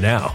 now.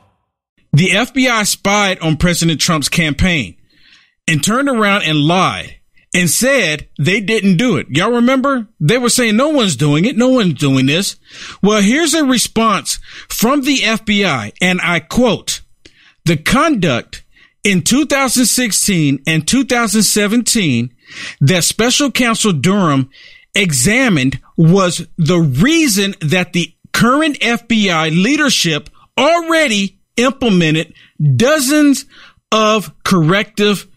The FBI spied on President Trump's campaign and turned around and lied and said they didn't do it. Y'all remember? They were saying no one's doing it. No one's doing this. Well, here's a response from the FBI and I quote, the conduct in 2016 and 2017 that special counsel Durham examined was the reason that the current FBI leadership already implemented dozens of corrective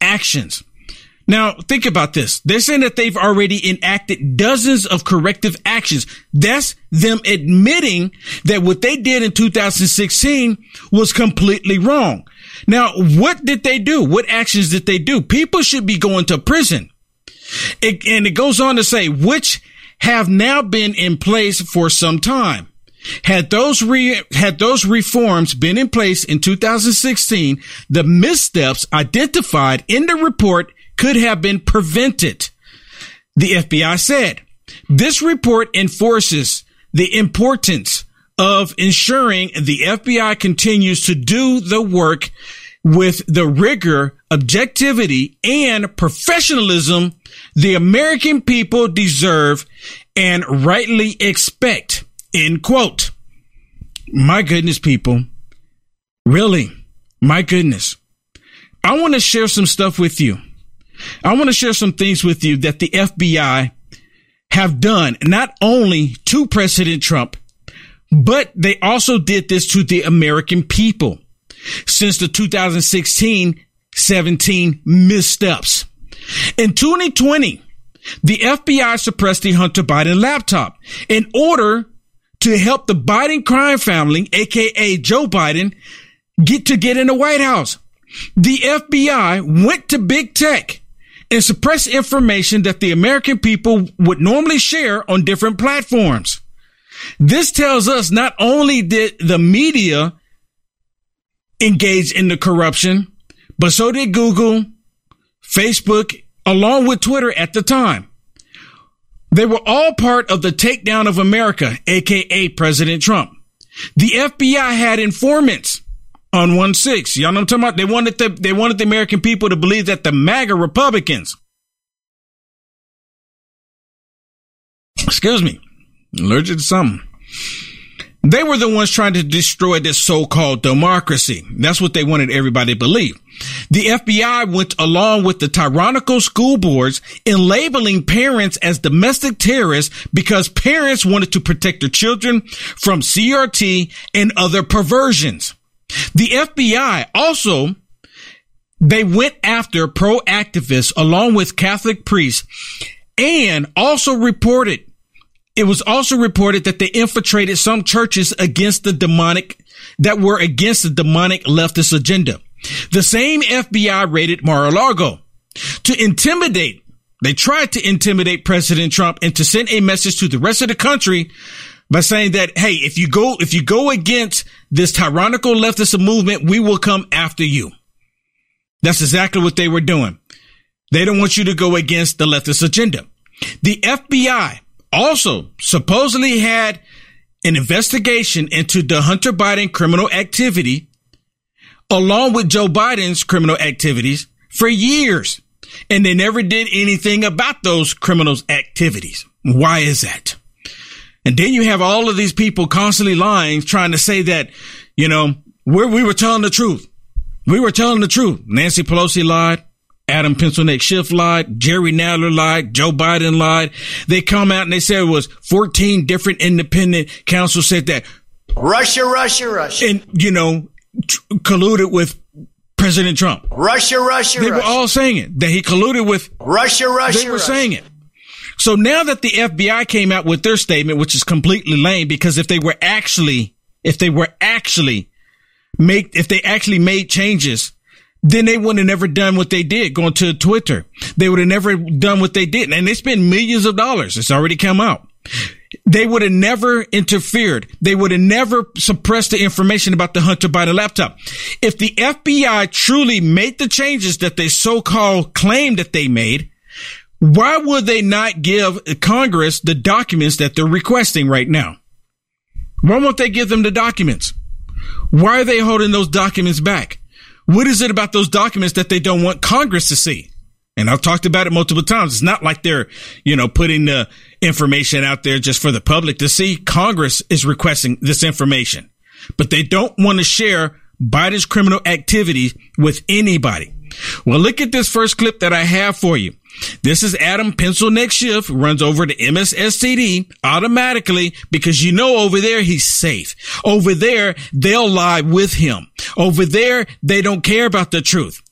actions. Now, think about this. They're saying that they've already enacted dozens of corrective actions. That's them admitting that what they did in 2016 was completely wrong. Now, what did they do? What actions did they do? People should be going to prison. It, and it goes on to say, which have now been in place for some time. Had those re- had those reforms been in place in 2016, the missteps identified in the report could have been prevented. The FBI said this report enforces the importance of ensuring the FBI continues to do the work with the rigor, objectivity, and professionalism the American people deserve and rightly expect. End quote. My goodness, people. Really? My goodness. I want to share some stuff with you. I want to share some things with you that the FBI have done, not only to President Trump, but they also did this to the American people since the 2016 17 missteps. In 2020, the FBI suppressed the Hunter Biden laptop in order to help the Biden crime family, aka Joe Biden, get to get in the White House. The FBI went to big tech and suppressed information that the American people would normally share on different platforms. This tells us not only did the media engage in the corruption, but so did Google, Facebook, along with Twitter at the time. They were all part of the takedown of America, aka President Trump. The FBI had informants on one six. Y'all know what I'm talking about? They wanted the they wanted the American people to believe that the MAGA Republicans, excuse me, allergic to something. They were the ones trying to destroy this so-called democracy. That's what they wanted everybody to believe. The FBI went along with the tyrannical school boards in labeling parents as domestic terrorists because parents wanted to protect their children from CRT and other perversions. The FBI also they went after pro activists along with Catholic priests and also reported it was also reported that they infiltrated some churches against the demonic that were against the demonic leftist agenda. The same FBI raided Mar-a-Lago to intimidate. They tried to intimidate President Trump and to send a message to the rest of the country by saying that, hey, if you go, if you go against this tyrannical leftist movement, we will come after you. That's exactly what they were doing. They don't want you to go against the leftist agenda. The FBI also supposedly had an investigation into the Hunter Biden criminal activity along with Joe Biden's criminal activities for years. And they never did anything about those criminals activities. Why is that? And then you have all of these people constantly lying, trying to say that, you know, we we were telling the truth. We were telling the truth. Nancy Pelosi lied. Adam Pencilneck Schiff lied. Jerry Nadler lied. Joe Biden lied. They come out and they said it was 14 different independent counsels said that Russia, Russia, Russia. And, you know, t- colluded with President Trump. Russia, Russia, Russia. They Russia. were all saying it, that he colluded with, Russia, Russia, they were Russia. saying it. So now that the FBI came out with their statement, which is completely lame, because if they were actually, if they were actually make, if they actually made changes, then they would have never done what they did going to Twitter. They would have never done what they did. And they spent millions of dollars. It's already come out. They would have never interfered. They would have never suppressed the information about the Hunter Biden laptop. If the FBI truly made the changes that they so-called claim that they made, why would they not give Congress the documents that they're requesting right now? Why won't they give them the documents? Why are they holding those documents back? What is it about those documents that they don't want Congress to see? And I've talked about it multiple times. It's not like they're, you know, putting the information out there just for the public to see. Congress is requesting this information, but they don't want to share Biden's criminal activity with anybody. Well, look at this first clip that I have for you. This is Adam Pencil Neck Schiff runs over to MSSTD automatically because you know over there he's safe. Over there, they'll lie with him. Over there, they don't care about the truth.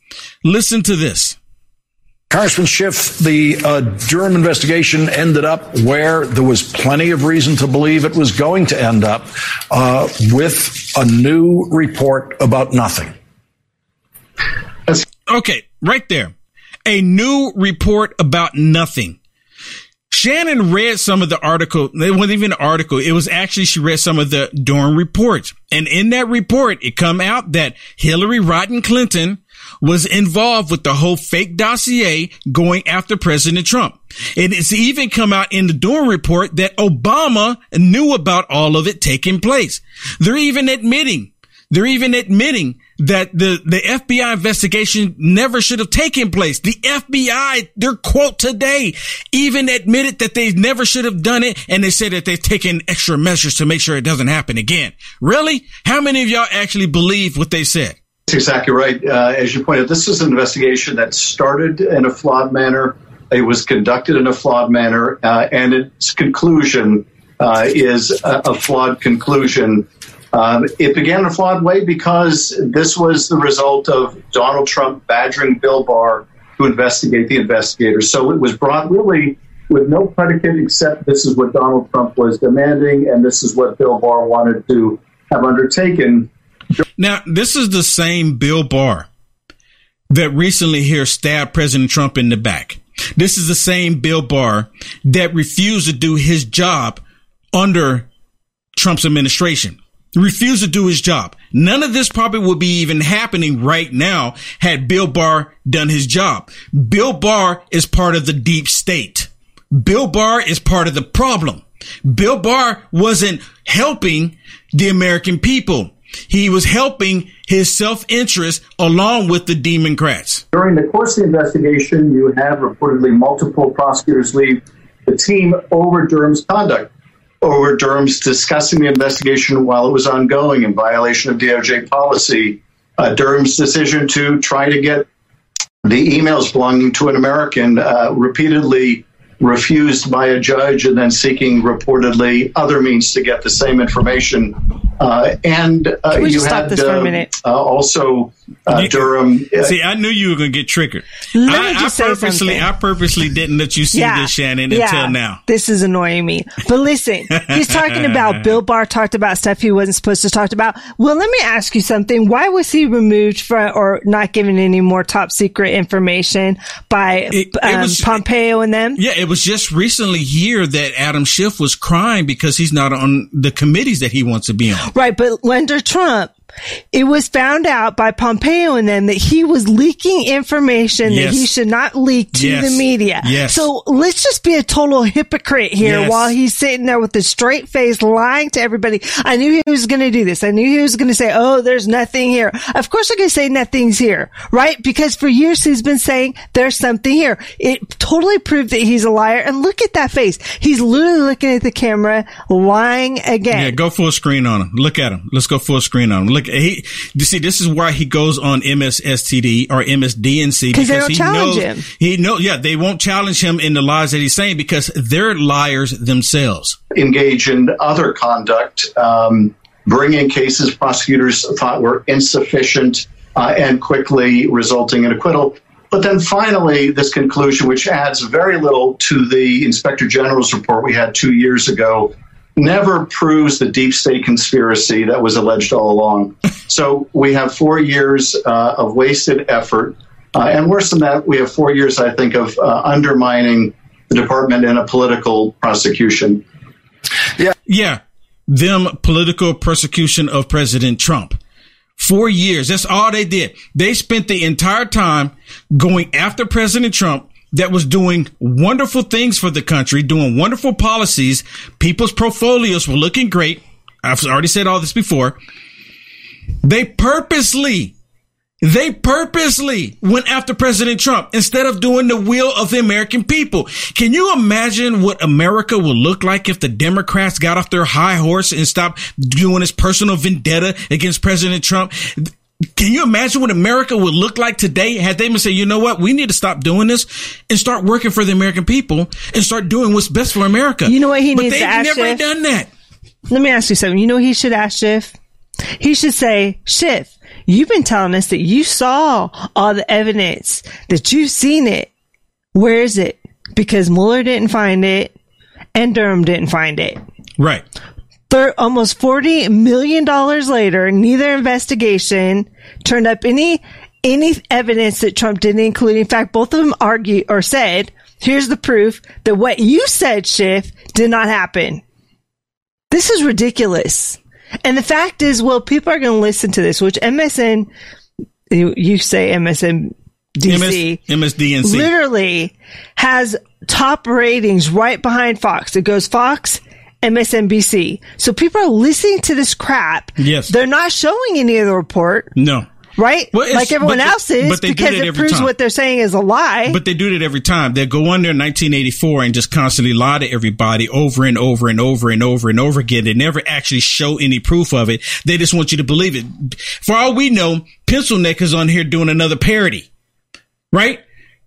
Listen to this. Congressman Schiff, the uh, Durham investigation ended up where there was plenty of reason to believe it was going to end up uh, with a new report about nothing. Okay, right there. A new report about nothing. Shannon read some of the article. It wasn't even an article. It was actually, she read some of the Durham reports. And in that report, it come out that Hillary Rodham Clinton was involved with the whole fake dossier going after President Trump. And it's even come out in the Durham report that Obama knew about all of it taking place. They're even admitting, they're even admitting that the, the FBI investigation never should have taken place. The FBI, their quote today, even admitted that they never should have done it. And they said that they've taken extra measures to make sure it doesn't happen again. Really? How many of y'all actually believe what they said? That's exactly right. Uh, as you pointed, this is an investigation that started in a flawed manner. It was conducted in a flawed manner, uh, and its conclusion uh, is a, a, flawed conclusion. Um, it began in a flawed way because this was the result of Donald Trump badgering Bill Barr to investigate the investigators. So it was brought really with no predicate except this is what Donald Trump was demanding, and this is what Bill Barr wanted to have undertaken. Now, this is the same Bill Barr that recently here stabbed President Trump in the back. This is the same Bill Barr that refused to do his job under Trump's administration. Refused to do his job. None of this probably would be even happening right now had Bill Barr done his job. Bill Barr is part of the deep state. Bill Barr is part of the problem. Bill Barr wasn't helping the American people. He was helping his self-interest along with the Democrats. During the course of the investigation, you have reportedly multiple prosecutors leave the team over Durham's conduct, over Durham's discussing the investigation while it was ongoing in violation of DOJ policy. Uh, Durham's decision to try to get the emails belonging to an American uh, repeatedly refused by a judge and then seeking reportedly other means to get the same information. Uh, and uh, you had uh, uh, also uh, Durham. Uh, see, I knew you were going to get triggered. Let I, me just I purposely, say something. I purposely didn't let you see Yeah, this, Shannon, yeah. until now. This is annoying me. But listen, he's talking about Bill Barr talked about stuff he wasn't supposed to talk about. Well, let me ask you something. Why was he removed from or not given any more top secret information by It- it um, was- Pompeo and them? Yeah, it was just recently here that Adam Schiff was crying because he's not on the committees that he wants to be on. Right, but under Trump, it was found out by Pompeo and them that he was leaking information Yes. that he should not leak to Yes. the media. Yes. So let's just be a total hypocrite here while he's sitting there with a straight face lying to everybody. I knew he was going to do this. I knew he was going to say, Oh, there's nothing here. Of course I'm going to say nothing's here, right? Because for years he's been saying there's something here. It totally proved that he's a liar. And look at that face. He's literally looking at the camera, lying again. Yeah, go full screen on him. Look at him. Let's go full screen on him. Look, he. You see, this is why he goes on MSSTD or MSDNC 'Cause they because don't he challenge knows him. he know. Yeah, they won't challenge him in the lies that he's saying because they're liars themselves. engage in other conduct, um, bringing cases prosecutors thought were insufficient uh, and quickly resulting in acquittal. But then finally, this conclusion, which adds very little to the Inspector General's report we had two years ago, never proves the deep state conspiracy that was alleged all along. so we have four years uh, of wasted effort. Uh, and worse than that, we have four years, I think, of uh, undermining the department in a political prosecution. Yeah, Yeah. them political persecution of President Trump. Four years. That's all they did. They spent the entire time going after President Trump that was doing wonderful things for the country, doing wonderful policies. People's portfolios were looking great. I've already said all this before. They purposely, they purposely went after President Trump instead of doing the will of the American people. Can you imagine what America would look like if the Democrats got off their high horse and stopped doing this personal vendetta against President Trump? Can you imagine what America would look like today had they been say, you know what, we need to stop doing this and start working for the American people and start doing what's best for America? You know what he but needs to ask? they've never Schiff? done that. Let me ask you something. You know what he should ask Schiff? He should say, Schiff, you've been telling us that you saw all the evidence, that you've seen it. Where is it? Because Mueller didn't find it and Durham didn't find it. Right. Thir- almost $40 million later, neither investigation turned up any any evidence that Trump didn't include. In fact, both of them argue or said, here's the proof that what you said, Schiff, did not happen. This is ridiculous. And the fact is, well, people are going to listen to this, which MSN, you, you say MSN DC, MS, MSDNC. literally has top ratings right behind Fox. It goes Fox, MSNBC. So people are listening to this crap. Yes. They're not showing any of the report, No. right? Well, like everyone but else is but they do because that it proves time. what they're saying is a lie. But they do it every time. They go on there in 1984 and just constantly lie to everybody over and over and over and over and over again. They never actually show any proof of it. They just want you to believe it. For all we know, Pencil Neck is on here doing another parody, right?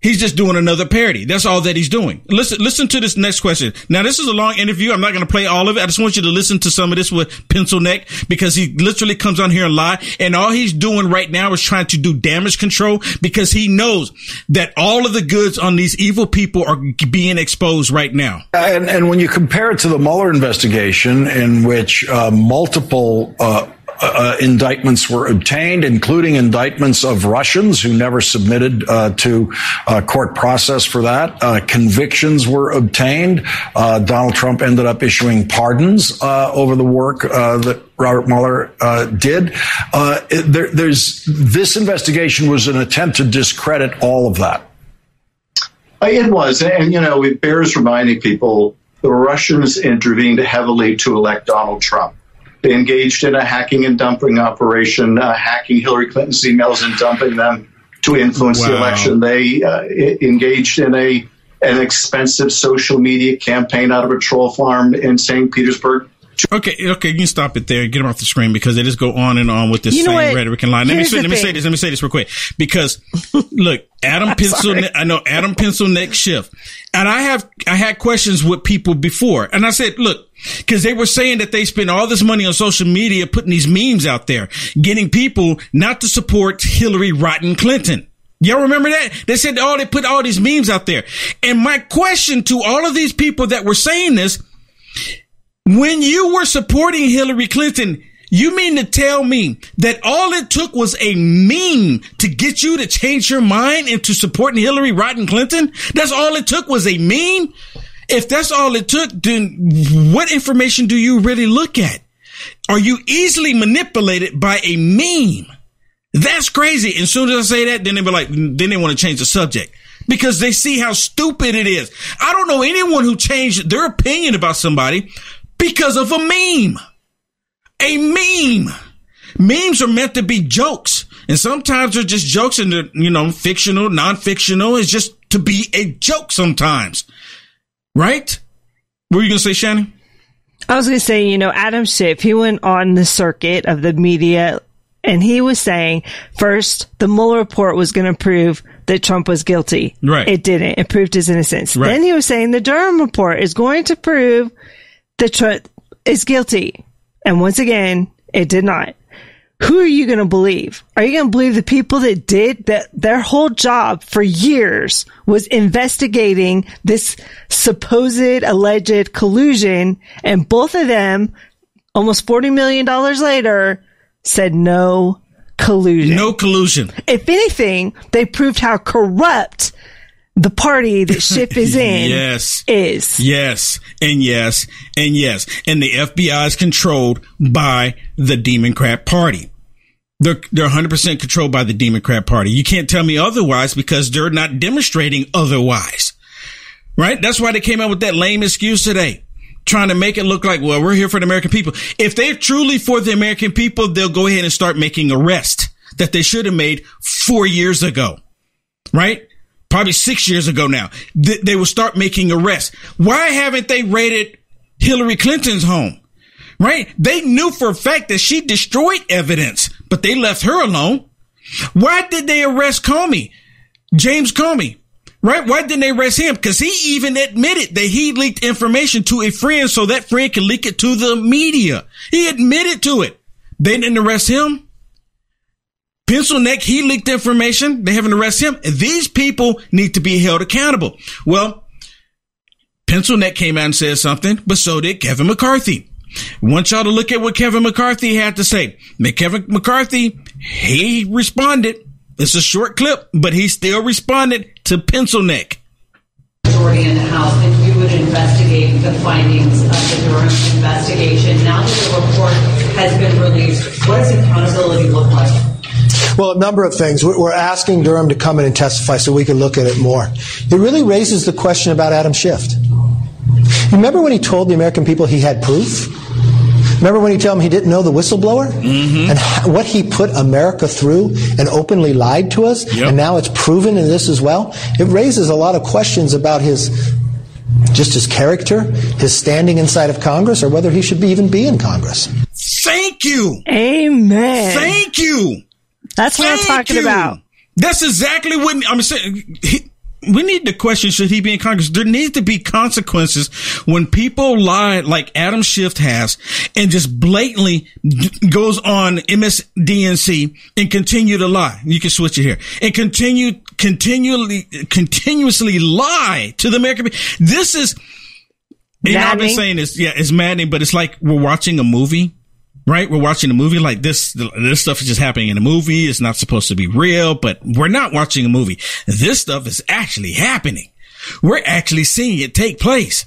He's just doing another parody. That's all that he's doing. Listen, listen to this next question. Now, this is a long interview. I'm not going to play all of it. I just want you to listen to some of this with Pencil Neck because he literally comes on here and lie. And all he's doing right now is trying to do damage control because he knows that all of the goods on these evil people are being exposed right now. And, and when you compare it to the Mueller investigation, in which uh, multiple uh, uh, indictments were obtained, including indictments of Russians who never submitted uh, to uh, court process for that. Uh, convictions were obtained. Uh, Donald Trump ended up issuing pardons uh, over the work uh, that Robert Mueller uh, did. Uh, there, there's this investigation was an attempt to discredit all of that. Uh, It was, and you know, it bears reminding people the Russians intervened heavily to elect Donald Trump. They engaged in a hacking and dumping operation, uh, hacking Hillary Clinton's emails and dumping them to influence the election. They uh, engaged in a an expensive social media campaign out of a troll farm in St. Petersburg. Okay, okay, you can stop it there. Get him off the screen because they just go on and on with this You know same what? rhetoric and line. Let me Here's say, let me say this. Let me say this real quick because look, Adam Pencil, sorry. I know Adam Pencil Neck Schiff, and I have I had questions with people before, and I said, look, because they were saying that they spend all this money on social media putting these memes out there, getting people not to support Hillary Rotten Clinton. Y'all remember that? They said, oh, they put all these memes out there. And my question to all of these people that were saying this, when you were supporting Hillary Clinton, you mean to tell me that all it took was a meme to get you to change your mind into supporting Hillary Rotten Clinton? That's all it took was a meme? If that's all it took, then what information do you really look at? Are you easily manipulated by a meme? That's crazy. And as soon as I say that, then they be like, then they want to change the subject because they see how stupid it is. I don't know anyone who changed their opinion about somebody because of a meme. A meme. Memes are meant to be jokes. And sometimes they're just jokes and they're, you know, fictional, non-fictional. It's just to be a joke sometimes. Right? What were you going to say, Shannon? I was going to say, you know, Adam Schiff, he went on the circuit of the media and he was saying first the Mueller report was going to prove that Trump was guilty. Right. It didn't. It proved his innocence. Right. Then he was saying the Durham report is going to prove that truth is guilty. And once again, it did not. Who are you going to believe? Are you going to believe the people that did that their whole job for years was investigating this supposed alleged collusion and both of them almost 40 million dollars later said no collusion. No collusion. If anything, they proved how corrupt the party that ship is in Yes. is. Yes, and yes, and yes. And the FBI is controlled by the Democrat Party. They're, they're 100% controlled by the Democrat Party. You can't tell me otherwise because they're not demonstrating otherwise. Right? That's why they came out with that lame excuse today. Trying to make it look like, well, we're here for the American people. If they're truly for the American people, they'll go ahead and start making arrests that they should have made four years ago. Right? Probably six years ago now. Th- they will start making arrests. Why haven't they raided Hillary Clinton's home? Right? They knew for a fact that she destroyed evidence, but they left her alone. Why did they arrest Comey? James Comey. Right? Why didn't they arrest him? Because he even admitted that he leaked information to a friend so that friend could leak it to the media. He admitted to it. They didn't arrest him. Pencil neck, he leaked information. They haven't arrested him. And these people need to be held accountable. Well, Pencil neck came out and said something, but so did Kevin McCarthy. I want y'all to look at what Kevin McCarthy had to say. Kevin McCarthy, he responded It's a short clip, but he still responded to Pencil Neck. Majority in the House that you would investigate the findings of the Durham investigation. Now that the report has been released, what does accountability look like? Well, a number of things. We're asking Durham to come in and testify so we can look at it more. It really raises the question about Adam Schiff. Remember when he told the American people he had proof? Remember when he told them he didn't know the whistleblower? Mm-hmm. And what he put America through and openly lied to us? Yep. And now it's proven in this as well? It raises a lot of questions about his just his character, his standing inside of Congress, or whether he should be, even be in Congress. Thank you. Amen. Thank you. That's what Thank I'm talking you. about. That's exactly what I'm saying. He, we need to question should he be in Congress? There needs to be consequences when people lie like Adam Schiff has and just blatantly goes on MSDNC and continue to lie. You can switch it here and continue, continually, continuously lie to the American people. This is, know, I've been saying this, yeah, it's maddening, but it's like we're watching a movie right? We're watching a movie like this. This stuff is just happening in a movie. It's not supposed to be real, but we're not watching a movie. This stuff is actually happening. We're actually seeing it take place.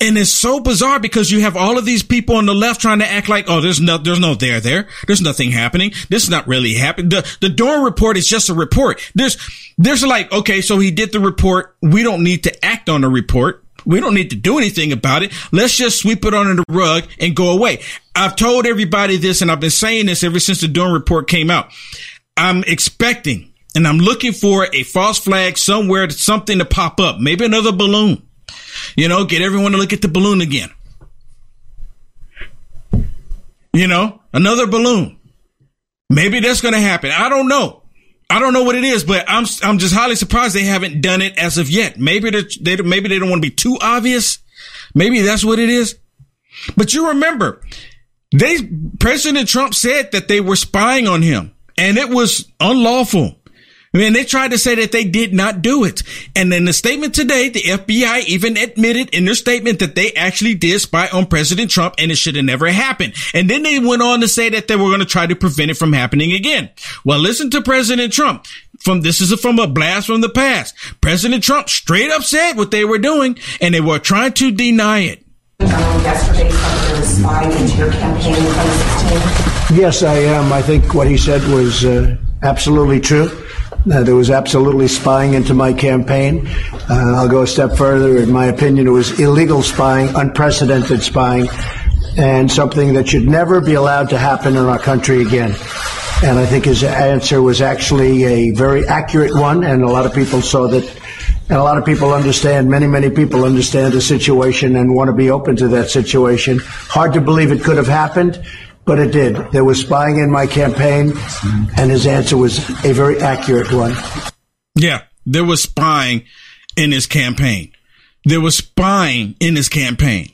And it's so bizarre because you have all of these people on the left trying to act like, oh, there's no, there's no there there. There's nothing happening. This is not really happening. The, the Durham report is just a report. There's, there's like, okay, so he did the report. We don't need to act on the report. We don't need to do anything about it. Let's just sweep it under the rug and go away. I've told everybody this and I've been saying this ever since the Durham report came out. I'm expecting and I'm looking for a false flag somewhere, something to pop up, maybe another balloon. You know, get everyone to look at the balloon again. You know, another balloon. Maybe that's going to happen. I don't know. I don't know what it is, but I'm I'm just highly surprised they haven't done it as of yet. Maybe they maybe they don't want to be too obvious. Maybe that's what it is. But you remember, they President Trump said that they were spying on him, and it was unlawful. And they tried to say that they did not do it. And in the statement today, the FBI even admitted in their statement that they actually did spy on President Trump and it should have never happened. And then they went on to say that they were going to try to prevent it from happening again. Well, listen to President Trump. From this is from a blast from the past. President Trump straight up said what they were doing and they were trying to deny it. Yes, I am. I think what he said was uh, absolutely true. Uh, there was absolutely spying into my campaign. Uh, I'll go a step further. In my opinion, it was illegal spying, unprecedented spying, and something that should never be allowed to happen in our country again. And I think his answer was actually a very accurate one, and a lot of people saw that. And a lot of people understand, many, many people understand the situation and want to be open to that situation. Hard to believe it could have happened but it did. There was spying in my campaign, and his answer was a very accurate one. Yeah, there was spying in his campaign. There was spying in his campaign.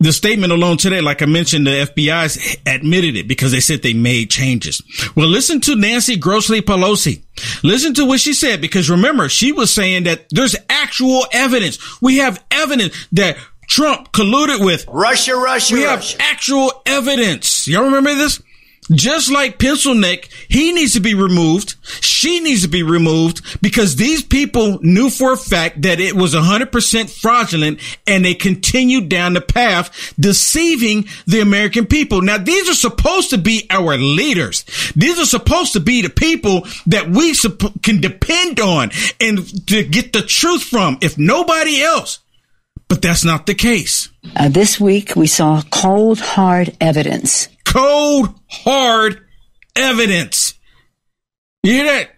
The statement alone today, like I mentioned, the FBI admitted it because they said they made changes. Well, listen to Nancy Grossly Pelosi. Listen to what she said because remember, she was saying that there's actual evidence. We have evidence that Trump colluded with Russia, Russia. We Russia. have actual evidence. Y'all remember this? Just like Pencil Neck, he needs to be removed. She needs to be removed because these people knew for a fact that it was 100% fraudulent and they continued down the path deceiving the American people. Now, these are supposed to be our leaders. These are supposed to be the people that we can depend on and to get the truth from. If nobody else, but that's not the case. Uh, this week we saw cold, hard evidence. Cold, hard evidence. You hear that?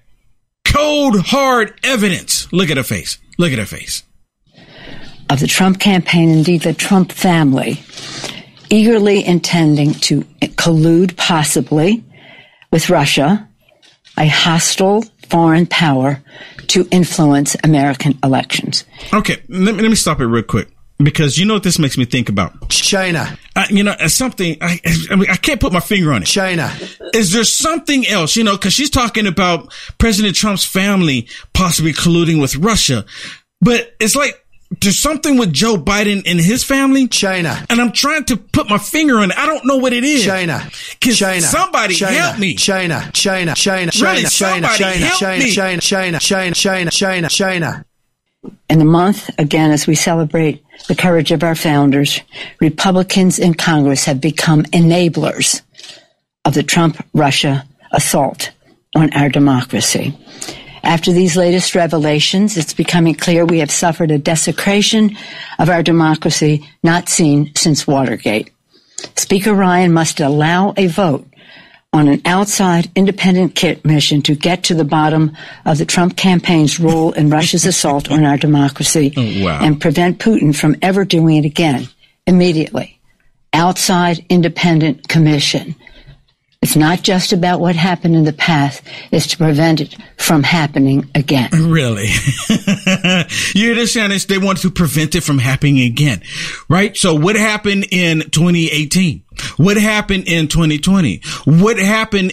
Cold, hard evidence. Look at her face. Look at her face. Of the Trump campaign, indeed the Trump family, eagerly intending to collude possibly with Russia, a hostile foreign power to influence American elections. Okay, let me, let me stop it real quick because you know what this makes me think about? China. I, you know, uh, something I, I, mean, I can't put my finger on it. China. Is there something else? You know, because she's talking about President Trump's family possibly colluding with Russia, but it's like there's something with Joe Biden and his family. China. And I'm trying to put my finger on it. I don't know what it is. China. China. Somebody China, help me. China, China, China, Really, China, China, China, China. China, China, China, China, China, China. In the month, again, as we celebrate the courage of our founders, Republicans in Congress have become enablers of the Trump Russia assault on our democracy. After these latest revelations, it's becoming clear we have suffered a desecration of our democracy not seen since Watergate. Speaker Ryan must allow a vote on an outside independent commission to get to the bottom of the Trump campaign's role in Russia's assault on our democracy Oh, wow. and prevent Putin from ever doing it again immediately. Outside independent commission. It's not just about what happened in the past, it's to prevent it from happening again. Really? you understand this? They want to prevent it from happening again, right? So what happened in 2018? What happened in 2020? What happened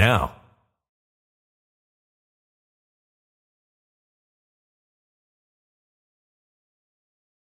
now.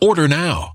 Order now.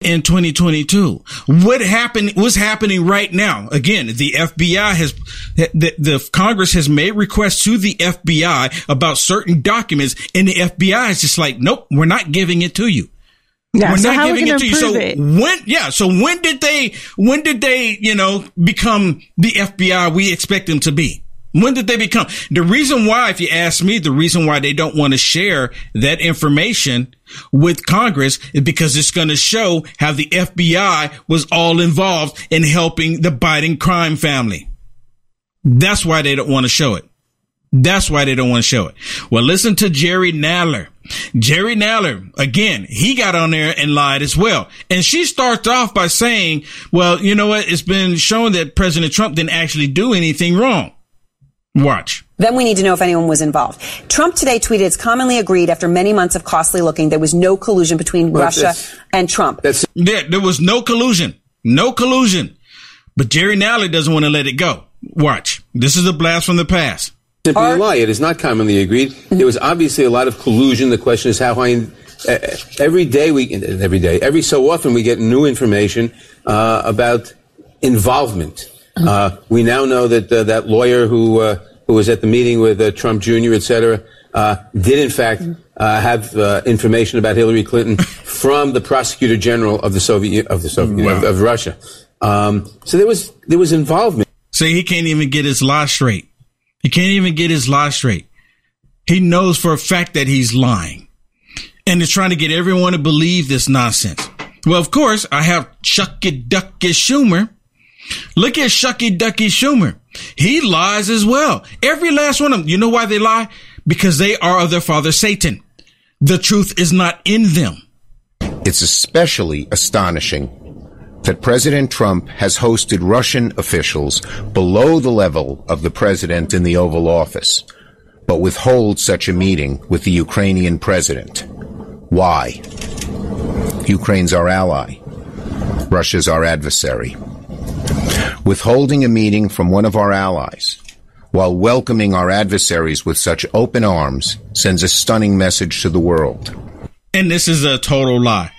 In 2022. What happened, what's happening right now? Again, the FBI has, the, the Congress has made requests to the FBI about certain documents and the FBI is just like, nope, we're not giving it to you. Yeah, we're so not how are we giving it gonna you. So it? when, yeah, so when did they, when did they, you know, become the FBI we expect them to be? When did they become? The reason why, if you ask me, the reason why they don't want to share that information with Congress is because it's going to show how the FBI was all involved in helping the Biden crime family. That's why they don't want to show it. That's why they don't want to show it. Well, listen to Jerry Nadler. Jerry Nadler, again, he got on there and lied as well. And she starts off by saying, well, you know what? It's been shown that President Trump didn't actually do anything wrong. Watch. Then we need to know if anyone was involved. Trump today tweeted it's commonly agreed after many months of costly looking there was no collusion between Well, Russia and Trump. Yeah, there was no collusion. No collusion. But Jerry Nally doesn't want to let it go. Watch. This is a blast from the past. Simply a lie. It is not commonly agreed. There was obviously a lot of collusion. The question is how high. Uh, every day we, every day, every so often we get new information uh, about involvement. Uh, we now know that uh, that lawyer who uh, who was at the meeting with uh, Trump Jr. et cetera uh, did in fact uh, have uh, information about Hillary Clinton from the prosecutor general of the Soviet of the Soviet Union, of, of Russia. Um, so there was there was involvement. See, he can't even get his lie straight. He can't even get his lie straight. He knows for a fact that he's lying. And is trying to get everyone to believe this nonsense. Well, of course, I have Chucky Ducky Schumer. Look at Shucky Ducky Schumer. He lies as well. Every last one of them. You know why they lie? Because they are of their father Satan. The truth is not in them. It's especially astonishing that President Trump has hosted Russian officials below the level of the president in the Oval Office, but withholds such a meeting with the Ukrainian president. Why? Ukraine's our ally. Russia's our adversary. Withholding a meeting from one of our allies while welcoming our adversaries with such open arms sends a stunning message to the world. And this is a total lie.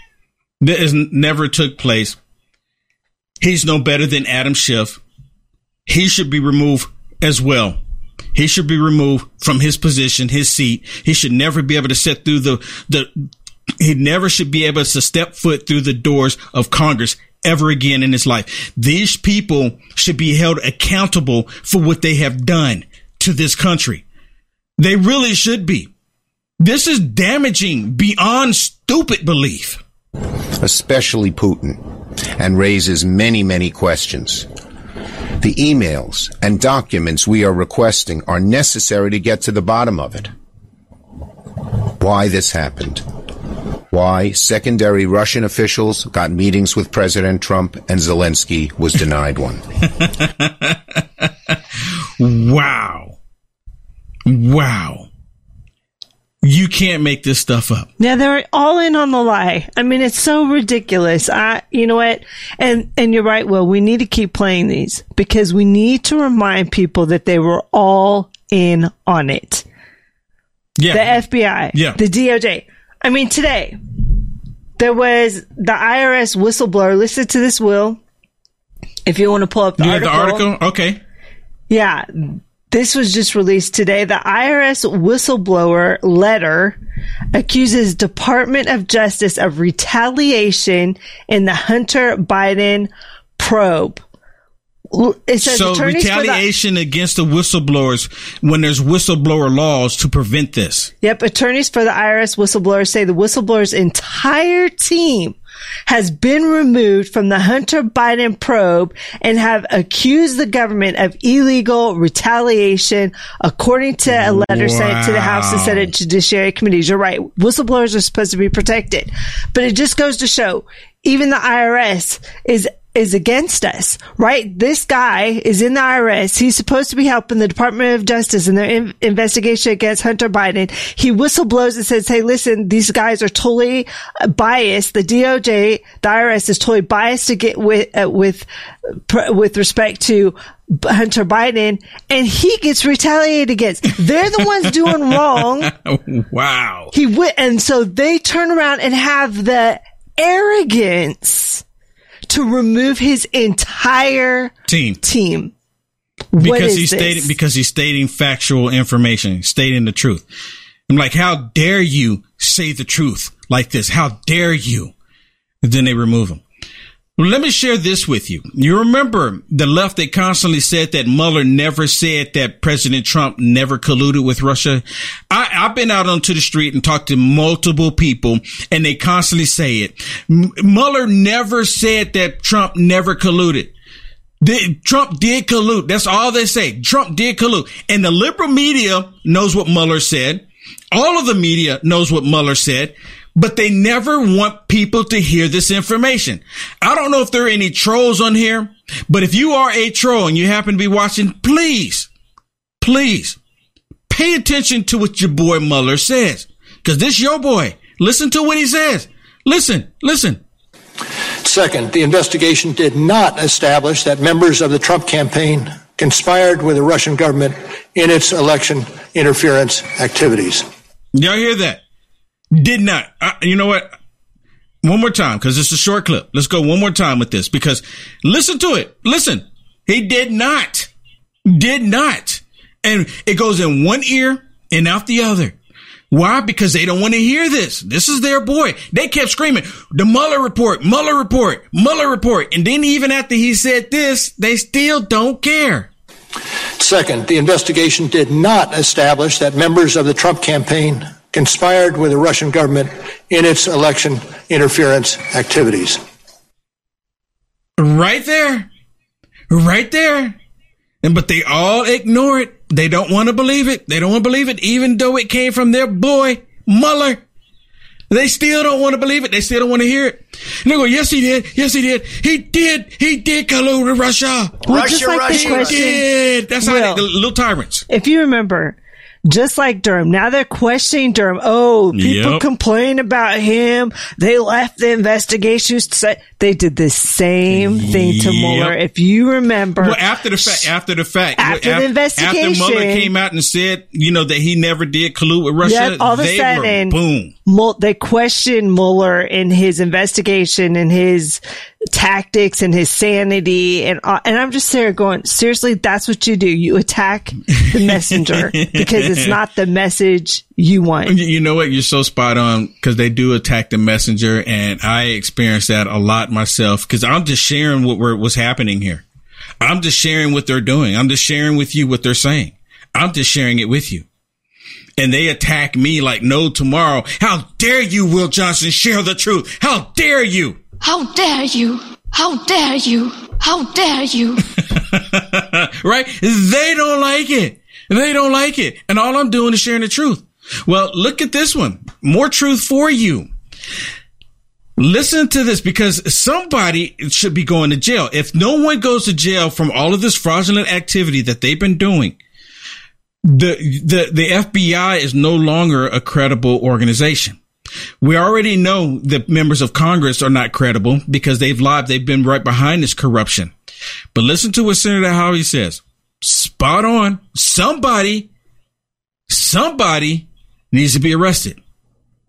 This never took place. He's no better than Adam Schiff. He should be removed as well. He should be removed from his position, his seat. He should never be able to sit through the, the, he never should be able to step foot through the doors of Congress ever again in his life. These people should be held accountable for what they have done to this country. They really should be. This is damaging beyond stupid belief. especially Putin, and raises many, many questions. The emails and documents we are requesting are necessary to get to the bottom of it. Why this happened. Why secondary Russian officials got meetings with President Trump and Zelensky was denied one. Wow. Wow. You can't make this stuff up. Yeah, they're all in on the lie. I mean, it's so ridiculous. I, you know what? And, and you're right, Will. We need to keep playing these because we need to remind people that they were all in on it. Yeah. The FBI. Yeah. The DOJ. I mean, today there was the IRS whistleblower. Listen to this, Will. If you want to pull up the You have the article. article? Okay. Yeah. This was just released today. The IRS whistleblower letter accuses Department of Justice of retaliation in the Hunter Biden probe. It says So for the- retaliation against the whistleblowers when there's whistleblower laws to prevent this. Yep, attorneys for the IRS whistleblowers say the whistleblower's entire team has been removed from the Hunter Biden probe and have accused the government of illegal retaliation, according to a letter sent to the House and Senate Judiciary Committees. You're right. Whistleblowers are supposed to be protected, but it just goes to show even the IRS is is against us, right? This guy is in the IRS. He's supposed to be helping the Department of Justice in their in- investigation against Hunter Biden. He whistleblows and says, Hey, listen, these guys are totally biased. The DOJ, the IRS is totally biased to get with, uh, with, pr- with respect to Hunter Biden and he gets retaliated against. They're the ones doing wrong. wow. He went, and so they turn around and have the arrogance to remove his entire Team. team. Because he's this? stating because he's stating factual information, stating the truth. I'm like, how dare you say the truth like this? How dare you? And then they remove him. Let me share this with you. You remember the left, they constantly said that Mueller never said that President Trump never colluded with Russia. I, I've been out onto the street and talked to multiple people and they constantly say it. M- Mueller never said that Trump never colluded. Trump did collude. That's all they say. Trump did collude. And the liberal media knows what Mueller said. All of the media knows what Mueller said, but they never want people to hear this information. I don't know if there are any trolls on here, but if you are a troll and you happen to be watching, please, please pay attention to what your boy Mueller says. Cause this your boy. Listen to what he says. Listen, listen. Second, the investigation did not establish that members of the Trump campaign conspired with the Russian government in its election interference activities. Y'all hear that? Did not. You know what? One more time, because it's a short clip. Let's go one more time with this, because listen to it. Listen. He did not. Did not. And it goes in one ear and out the other. Why? Because they don't want to hear this. This is their boy. They kept screaming, the Mueller report, Mueller report, Mueller report. And then even after he said this, they still don't care. Second, the investigation did not establish that members of the Trump campaign conspired with the Russian government in its election interference activities. Right there. Right there. And but they all ignore it. They don't want to believe it. They don't want to believe it, even though it came from their boy, Mueller. They still don't want to believe it. They still don't want to hear it. And they go, yes, he did. Yes, he did. He did. He did collude with Russia. Well, just like the He did. That's how Will. they, the little tyrants. If you remember, just like Durham, now they're questioning Durham. Oh, people Yep. complain about him. They left the investigations. To say, they did the same thing to Yep. Mueller. If you remember, Well, after the fact, after the fact, After the After investigation- Mueller came out and said, you know, that he never did collude with Russia, Yep, all of a sudden, boom. They questioned Mueller in his investigation and his tactics and his sanity. And, uh, and I'm just there going, seriously, that's what you do. You attack the messenger because it's not the message you want. You- You know what? You're so spot on because they do attack the messenger, and I experienced that a lot myself because I'm just sharing what were, what's happening here. I'm just sharing what they're doing. I'm just sharing with you what they're saying. I'm just sharing it with you. And they attack me like no tomorrow. How dare you, Will Johnson, share the truth? How dare you? How dare you? How dare you? How dare you? right? They don't like it. They don't like it. And all I'm doing is sharing the truth. Well, look at this one. More truth for you. Listen to this because somebody should be going to jail. If no one goes to jail from all of this fraudulent activity that they've been doing, the, the, the FBI is no longer a credible organization. We already know that members of Congress are not credible because they've lied. They've been right behind this corruption. But listen to what Senator Hawley says. Spot on. Somebody, somebody needs to be arrested.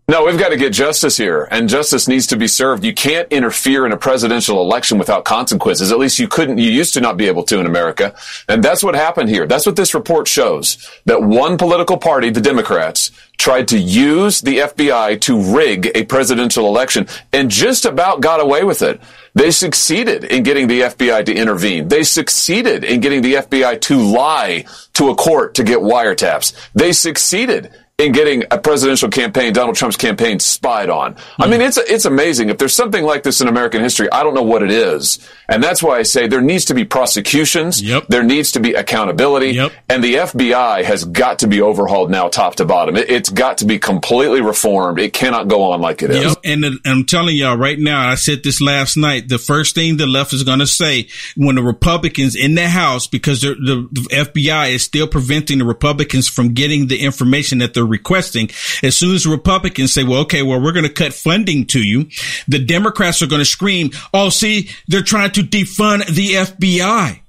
No, we've got to get justice here, and justice needs to be served. You can't interfere in a presidential election without consequences. At least you couldn't, you used to not be able to in America. And that's what happened here. That's what this report shows. That one political party, the Democrats, tried to use the FBI to rig a presidential election and just about got away with it. They succeeded in getting the FBI to intervene. They succeeded in getting the FBI to lie to a court to get wiretaps. They succeeded in getting a presidential campaign, Donald Trump's campaign, spied on. I mean, it's it's amazing. If there's something like this in American history, I don't know what it is, and that's why I say there needs to be prosecutions. Yep. There needs to be accountability. Yep. And the FBI has got to be overhauled now, top to bottom. It, it's got to be completely reformed. It cannot go on like it is. Yep. And the- I'm telling y'all right now, I said this last night. The first thing the left is going to say when the Republicans in the House, because the, the, the FBI is still preventing the Republicans from getting the information that they're requesting. As soon as Republicans say, well, okay, well, we're going to cut funding to you, the Democrats are going to scream, oh, see, they're trying to defund the FBI.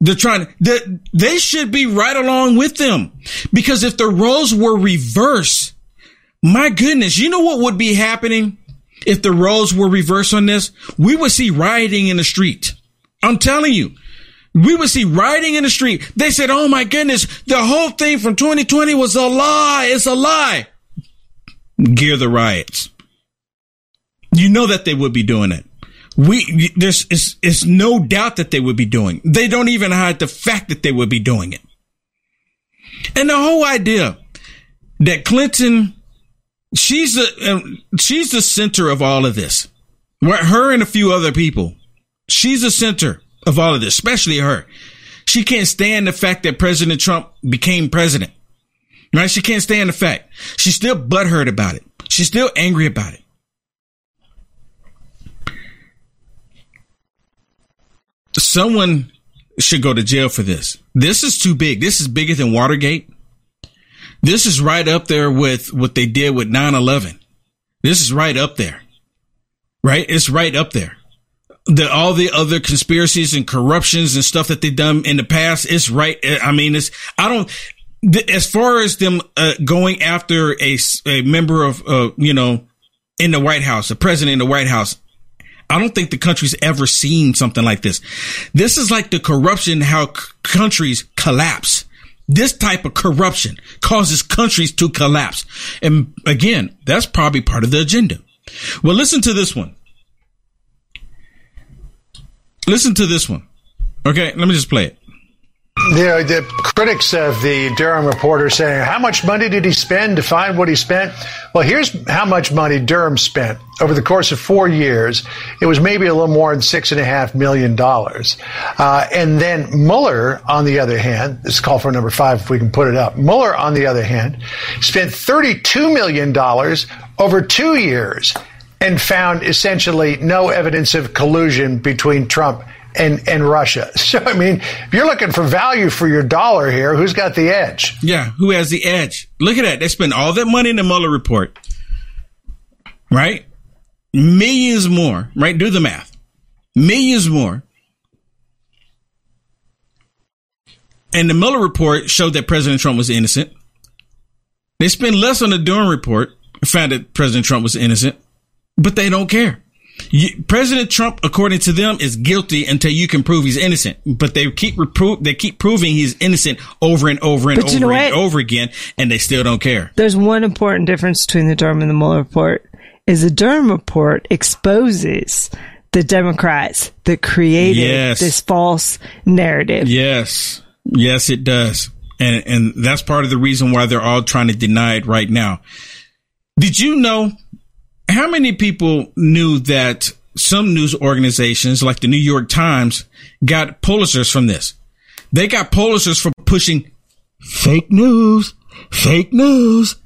They're trying, they, they should be right along with them because if the roles were reversed, my goodness, you know what would be happening if the roles were reversed on this? We would see rioting in the street. I'm telling you. We would see rioting in the street. They said, Oh my goodness, the whole thing from 2020 was a lie. It's a lie. Gear the riots. You know that they would be doing it. We, there's, it's, it's no doubt that they would be doing. They don't even hide the fact that they would be doing it. And the whole idea that Clinton, she's the, um, she's the center of all of this. Her and a few other people, she's the center of all of this, especially her. She can't stand the fact that President Trump became president. Right? She can't stand the fact. She's still butthurt about it. She's still angry about it. Someone should go to jail for this. This is too big. This is bigger than Watergate. This is right up there with what they did with 9-11. This is right up there. Right? It's right up there. The, all the other conspiracies and corruptions and stuff that they've done in the past, it's right. I mean, it's, I don't, as far as them uh, going after a, a member of, uh, you know, in the White House, a president in the White House, I don't think the country's ever seen something like this. This is like the corruption, how c- countries collapse. This type of corruption causes countries to collapse. And again, that's probably part of the agenda. Well, listen to this one. Listen to this one. Okay, let me just play it. The, critics of the Durham reporter saying, How much money did he spend to find what he spent? Well, here's how much money Durham spent over the course of four years. It was maybe a little more than six and a half million dollars. Uh, and then Mueller, on the other hand, this is call for number five if we can put it up. Mueller, on the other hand, spent $32 million over two years and found essentially no evidence of collusion between Trump and, and Russia. So, I mean, if you're looking for value for your dollar here, who's got the edge? Yeah, who has the edge? Look at that. They spent all that money in the Mueller report, right? Millions more, right? Do the math. Millions more. And the Mueller report showed that President Trump was innocent. They spent less on the Durham report, found that President Trump was innocent, but they don't care. You, President Trump, according to them, is guilty until you can prove he's innocent. But they keep repro- they keep proving he's innocent over and over and But you know over and over again, and they still don't care. There's one important difference between the Durham and the Mueller report is the Durham report exposes the Democrats that created Yes. this false narrative. Yes, yes, it does, and and that's part of the reason why they're all trying to deny it right now. Did you know how many people knew that some news organizations, like the New York Times, got Pulitzers from this? They got Pulitzers for pushing fake news, fake news.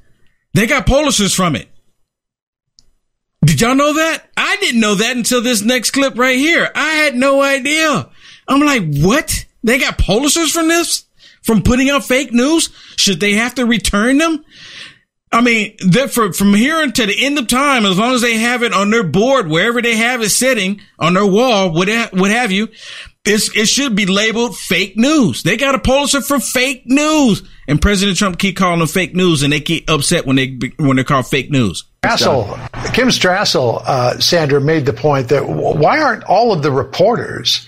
They got Pulitzers from it. Did y'all know that? I didn't know that until this next clip right here. I had no idea. I'm like, what? They got Pulitzers from this? From putting out fake news? Should they have to return them? I mean, that for, from here until the end of time, as long as they have it on their board, wherever they have it sitting on their wall, what, ha- what have you, it should be labeled fake news. They got a Pulitzer for fake news. And President Trump keep calling them fake news and they get upset when they, when they're called fake news. Strassel, Kim Strassel, uh, Sandra made the point that why aren't all of the reporters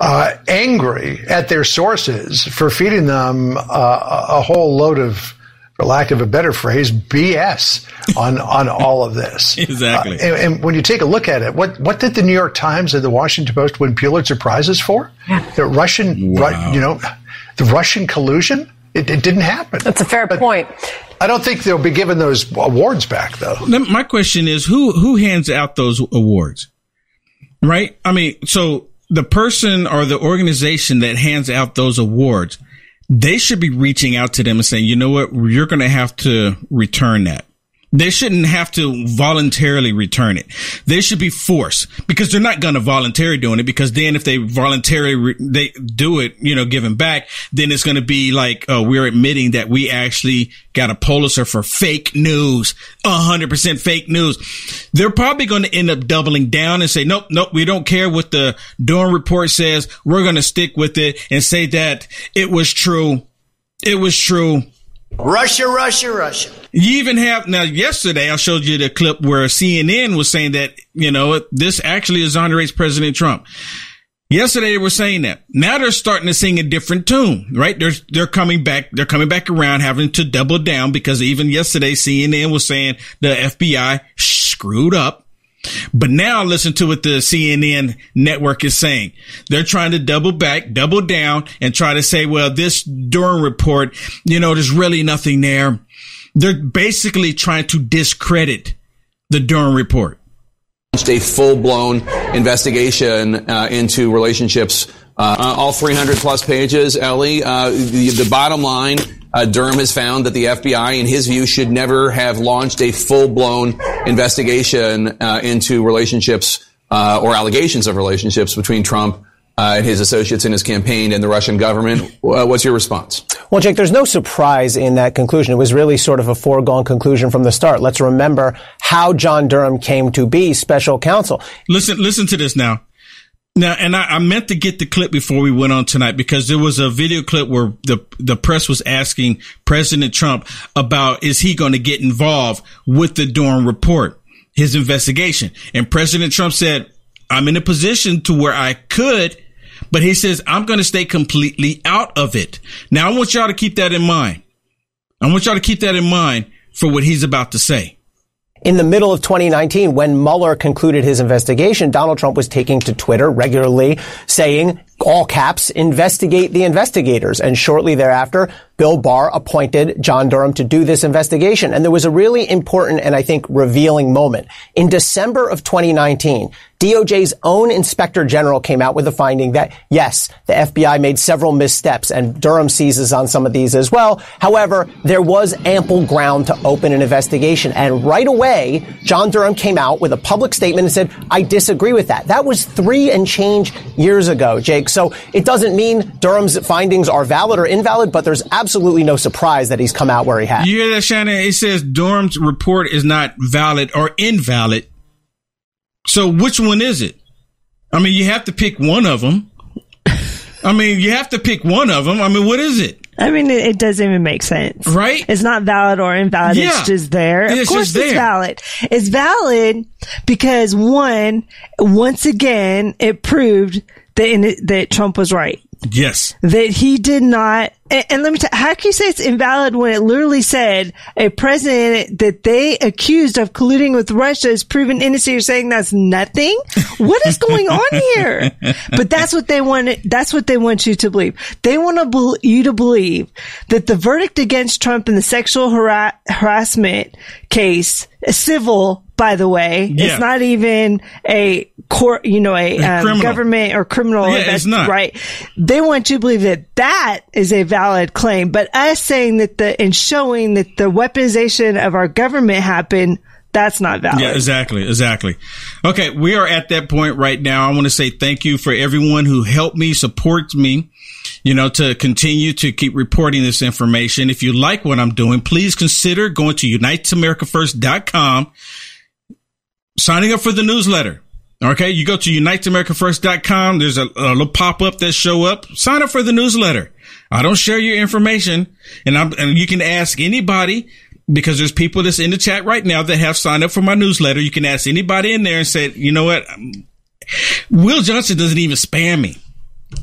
uh, angry at their sources for feeding them uh, a whole load of, for lack of a better phrase, BS on on all of this? Exactly. Uh, and, and when you take a look at it, what what did the New York Times and the Washington Post win Pulitzer prizes for? The Russian, Ru- you know, the Russian collusion. It, it didn't happen. That's a fair point. I don't think they'll be given those awards back, though. Now, My question is who who hands out those awards? Right? I mean, so the person or the organization that hands out those awards, they should be reaching out to them and saying, "You know what? You're going to have to return that." They shouldn't have to voluntarily return it. They should be forced because they're not going to voluntarily doing it because then if they voluntarily re- they do it, you know, giving back, then it's going to be like, uh, we're admitting that we actually got a Pulitzer for fake news, a hundred percent fake news. They're probably going to end up doubling down and say, nope, nope, we don't care what the Durham report says. We're going to stick with it and say that it was true. It was true. Russia, Russia, Russia. You even have now. Yesterday, I showed you the clip where CNN was saying that you know this actually exonerates President Trump. Yesterday they were saying that. Now they're starting to sing a different tune, right? They're they're coming back. They're coming back around, having to double down because even yesterday CNN was saying the FBI screwed up. But now listen to what the CNN network is saying. They're trying to double back, double down and try to say, well, this Durham report, you know, there's really nothing there. They're basically trying to discredit the Durham report. a full-blown investigation uh, into relationships. Uh, all 300 plus pages, Ellie. Uh, the, the bottom line, uh, Durham has found that the FBI, in his view, should never have launched a full-blown investigation uh, into relationships uh, or allegations of relationships between Trump uh, and his associates in his campaign and the Russian government. Uh, what's your response? Well, Jake, there's no surprise in that conclusion. It was really sort of a foregone conclusion from the start. Let's remember how John Durham came to be special counsel. Listen, listen to this now. Now, and I, I, meant to get the clip before we went on tonight because there was a video clip where the the press was asking President Trump about is he going to get involved with the Durham report, his investigation, and President Trump said, "I'm in a position to where I could." But he says, I'm going to stay completely out of it. Now, I want y'all to keep that in mind. I want y'all to keep that in mind for what he's about to say. In the middle of 2019, when Mueller concluded his investigation, Donald Trump was taking to Twitter regularly saying, all caps, investigate the investigators. And shortly thereafter, Bill Barr appointed John Durham to do this investigation. And there was a really important and I think revealing moment. In December of 2019, DOJ's own inspector general came out with a finding that yes, the FBI made several missteps and Durham seizes on some of these as well. However, there was ample ground to open an investigation. And right away, John Durham came out with a public statement and said, I disagree with that. That was three and change years ago, Jake. So it doesn't mean Durham's findings are valid or invalid, but there's absolutely absolutely no surprise that he's come out where he has. You hear that, Shannon? It says Durham's report is not valid or invalid. So which one is it? I mean, you have to pick one of them. I mean, you have to pick one of them. I mean, what is it? I mean, it, it, doesn't even make sense. Right? It's not valid or invalid. Yeah. It's just there. It's of course it's valid. It's valid because one, once again, it proved that, that Trump was right. Yes. That he did not, and, and let me tell you, how can you say it's invalid when it literally said a president that they accused of colluding with Russia is proven innocent? You're saying that's nothing? What is going on here? But that's what they want, that's what they want you to believe. They want to you to believe that the verdict against Trump in the sexual har- harassment case, civil by the way. Yeah. It's not even a court, you know, a, um, government or criminal. Yeah, it's not. Right. They want you to believe that that is a valid claim, but us saying that the, and showing that the weaponization of our government happened, that's not valid. Yeah, exactly, exactly. Okay, we are at that point right now. I want to say thank you for everyone who helped me, supports me, you know, to continue to keep reporting this information. If you like what I'm doing, please consider going to uniteamericafirst.com signing up for the newsletter. Okay, you go to uniteamericafirst.com. There's a, a little pop up that show up. Sign up for the newsletter. I don't share your information, and I'm and you can ask anybody because there's people that's in the chat right now that have signed up for my newsletter. You can ask anybody in there and say, you know what, Will Johnson doesn't even spam me.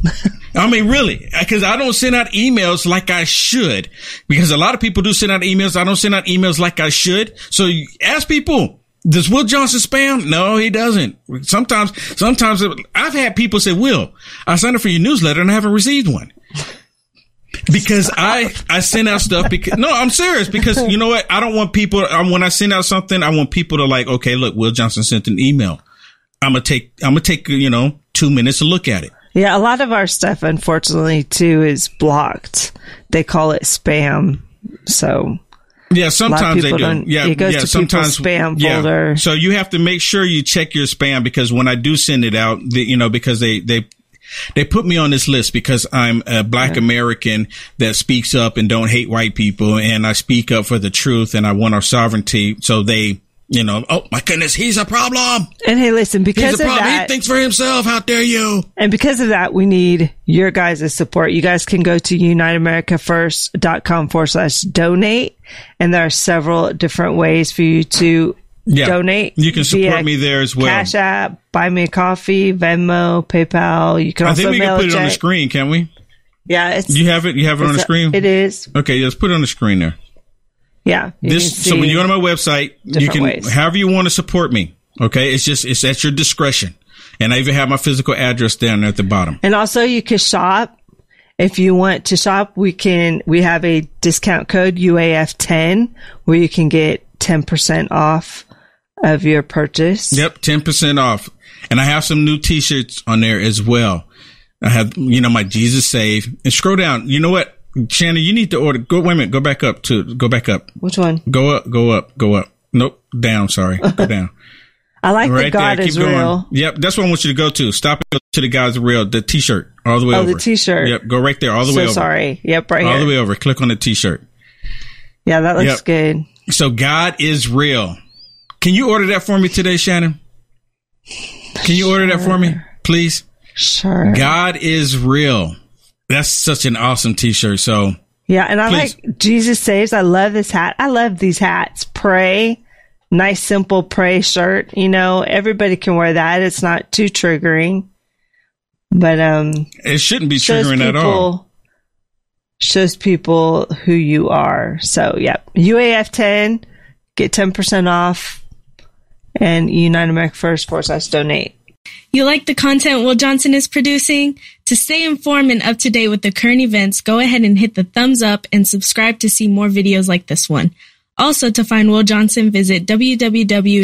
I mean, really, because I don't send out emails like I should. Because a lot of people do send out emails. I don't send out emails like I should. So ask people does Will Johnson spam? No, he doesn't. Sometimes, sometimes I've had people say, Will, I signed up for your newsletter and I haven't received one. Because I, I send out stuff because, no, I'm serious because you know what? I don't want people, when I send out something, I want people to like, okay, look, Will Johnson sent an email. I'm going to take, I'm going to take, you know, two minutes to look at it. Yeah. A lot of our stuff, unfortunately, too, is blocked. They call it spam. So yeah, sometimes they do. Yeah, it goes yeah, to sometimes spam yeah. folder. So you have to make sure you check your spam because when I do send it out, the, you know, because they they they put me on this list because I'm a black yeah. American that speaks up and don't hate white people, and I speak up for the truth and I want our sovereignty. So they you know, oh my goodness, he's a problem. And hey, listen, because of that, he thinks for himself. How dare you? And because of that, we need your guys' support. You guys can go to uniteamericafirst.com forward slash donate. And there are several different ways for you to yeah. donate. You can support me there as well. Cash App, Buy Me a Coffee, Venmo, PayPal. You can also I think we can put it on the screen, can we? Yeah, it's, you have it. You have it on the screen. It is. Okay, let's put it on the screen there. Yeah. This so when you go to my website, you can ways. however you want to support me. Okay, it's just it's at your discretion, and I even have my physical address down there at the bottom. And also, you can shop if you want to shop. We can we have a discount code UAF ten where you can get ten percent off of your purchase. Yep, ten percent off, and I have some new T-shirts on there as well. I have you know my Jesus Save and scroll down. You know what? Shannon, you need to order. Go wait a minute. Go back up to. Go back up. Which one? Go up. Go up. Go up. Nope. Down. Sorry. Go down. I like the God is real. Yep. That's what I want you to go to. Stop it to the God's real. The T-shirt all the way Oh, over. the T-shirt. Yep. Go right there. All the so way over. sorry. Yep, right here. all here. the way over. Click on the T-shirt. Yeah, that looks Yep. good. So God is real. Can you order that for me today, Shannon? Can you order that for me, please? Sure. God is real. That's such an awesome T-shirt. So Yeah, and I Please. like Jesus saves. I love this hat. I love these hats. Pray, nice simple pray shirt. You know, everybody can wear that. It's not too triggering, but um, it shouldn't be triggering at all. shows people who you are. So, yep, UAF ten get ten percent off, and United America First force us donate. You like the content Will Johnson is producing? To stay informed and up to date with the current events, go ahead and hit the thumbs up and subscribe to see more videos like this one. Also, to find Will Johnson, visit www.uaf.media.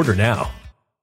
Order now.